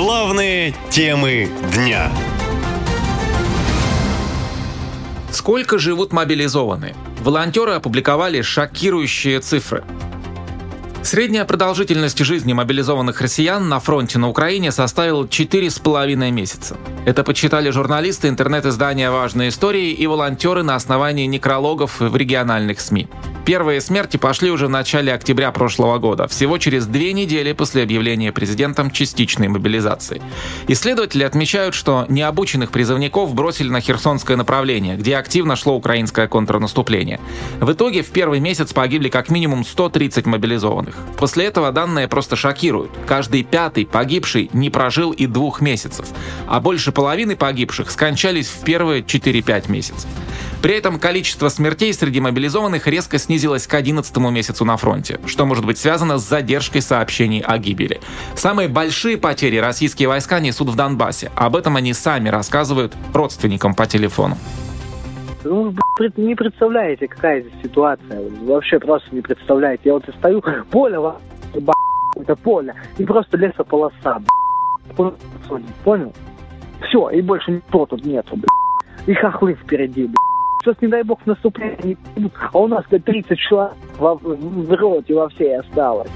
Главные темы дня. Сколько живут мобилизованные? Волонтеры опубликовали шокирующие цифры. Средняя продолжительность жизни мобилизованных россиян на фронте на Украине составила 4,5 месяца. Это подсчитали журналисты интернет-издания «Важные истории» и волонтеры на основании некрологов в региональных СМИ. Первые смерти пошли уже в начале октября прошлого года, всего через две недели после объявления президентом частичной мобилизации. Исследователи отмечают, что необученных призывников бросили на Херсонское направление, где активно шло украинское контрнаступление. В итоге в первый месяц погибли как минимум 130 мобилизованных. После этого данные просто шокируют. Каждый пятый погибший не прожил и двух месяцев, а больше половины погибших скончались в первые 4-5 месяцев. При этом количество смертей среди мобилизованных резко снизилось к 11 месяцу на фронте, что может быть связано с задержкой сообщений о гибели. Самые большие потери российские войска несут в Донбассе. Об этом они сами рассказывают родственникам по телефону. Ну, не представляете, какая здесь ситуация. Вообще просто не представляете. Я вот стою, поле, это поле, и просто лесополоса, понял? Все, и больше никто тут нету, И хохлы впереди, блядь. Сейчас, не дай бог, наступление не а у нас, говорит, 30 человек в, в роте во всей осталось.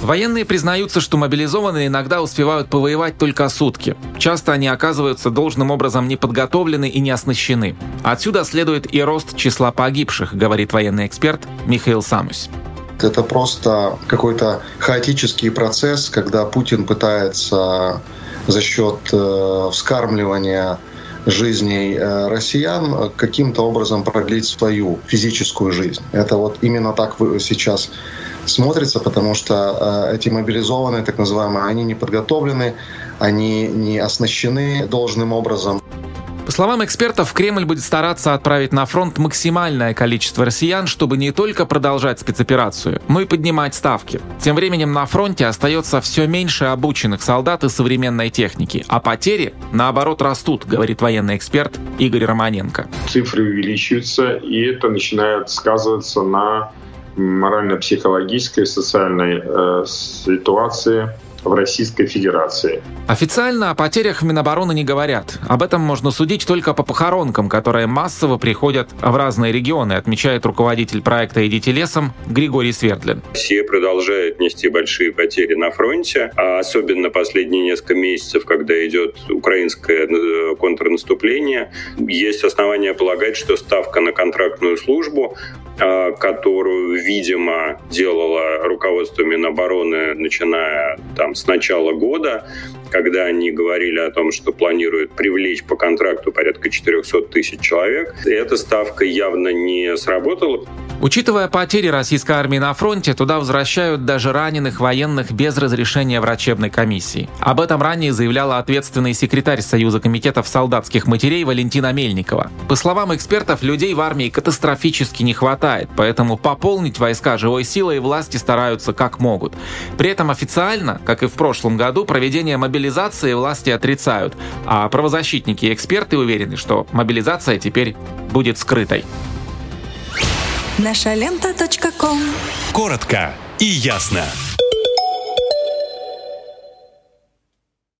Военные признаются, что мобилизованные иногда успевают повоевать только сутки. Часто они оказываются должным образом не подготовлены и не оснащены. Отсюда следует и рост числа погибших, говорит военный эксперт Михаил Самусь. Это просто какой-то хаотический процесс, когда Путин пытается за счет э, вскармливания жизней э, россиян каким-то образом продлить свою физическую жизнь. Это вот именно так сейчас смотрится, потому что э, эти мобилизованные, так называемые, они не подготовлены, они не оснащены должным образом. По словам экспертов, Кремль будет стараться отправить на фронт максимальное количество россиян, чтобы не только продолжать спецоперацию, но и поднимать ставки. Тем временем на фронте остается все меньше обученных солдат и современной техники, а потери, наоборот, растут, говорит военный эксперт Игорь Романенко. Цифры увеличиваются, и это начинает сказываться на морально-психологической, социальной э, ситуации в Российской Федерации. Официально о потерях в Минобороны не говорят. Об этом можно судить только по похоронкам, которые массово приходят в разные регионы, отмечает руководитель проекта «Идите лесом» Григорий Свердлин. Россия продолжает нести большие потери на фронте, а особенно последние несколько месяцев, когда идет украинское э, контрнаступление. Есть основания полагать, что ставка на контрактную службу которую, видимо, делало руководство Минобороны, начиная там с начала года, когда они говорили о том, что планируют привлечь по контракту порядка 400 тысяч человек. Эта ставка явно не сработала. Учитывая потери российской армии на фронте, туда возвращают даже раненых военных без разрешения врачебной комиссии. Об этом ранее заявляла ответственный секретарь Союза комитетов солдатских матерей Валентина Мельникова. По словам экспертов, людей в армии катастрофически не хватает, поэтому пополнить войска живой силой власти стараются как могут. При этом официально, как и в прошлом году, проведение мобилизации власти отрицают, а правозащитники и эксперты уверены, что мобилизация теперь будет скрытой. Наша лента. Коротко и ясно.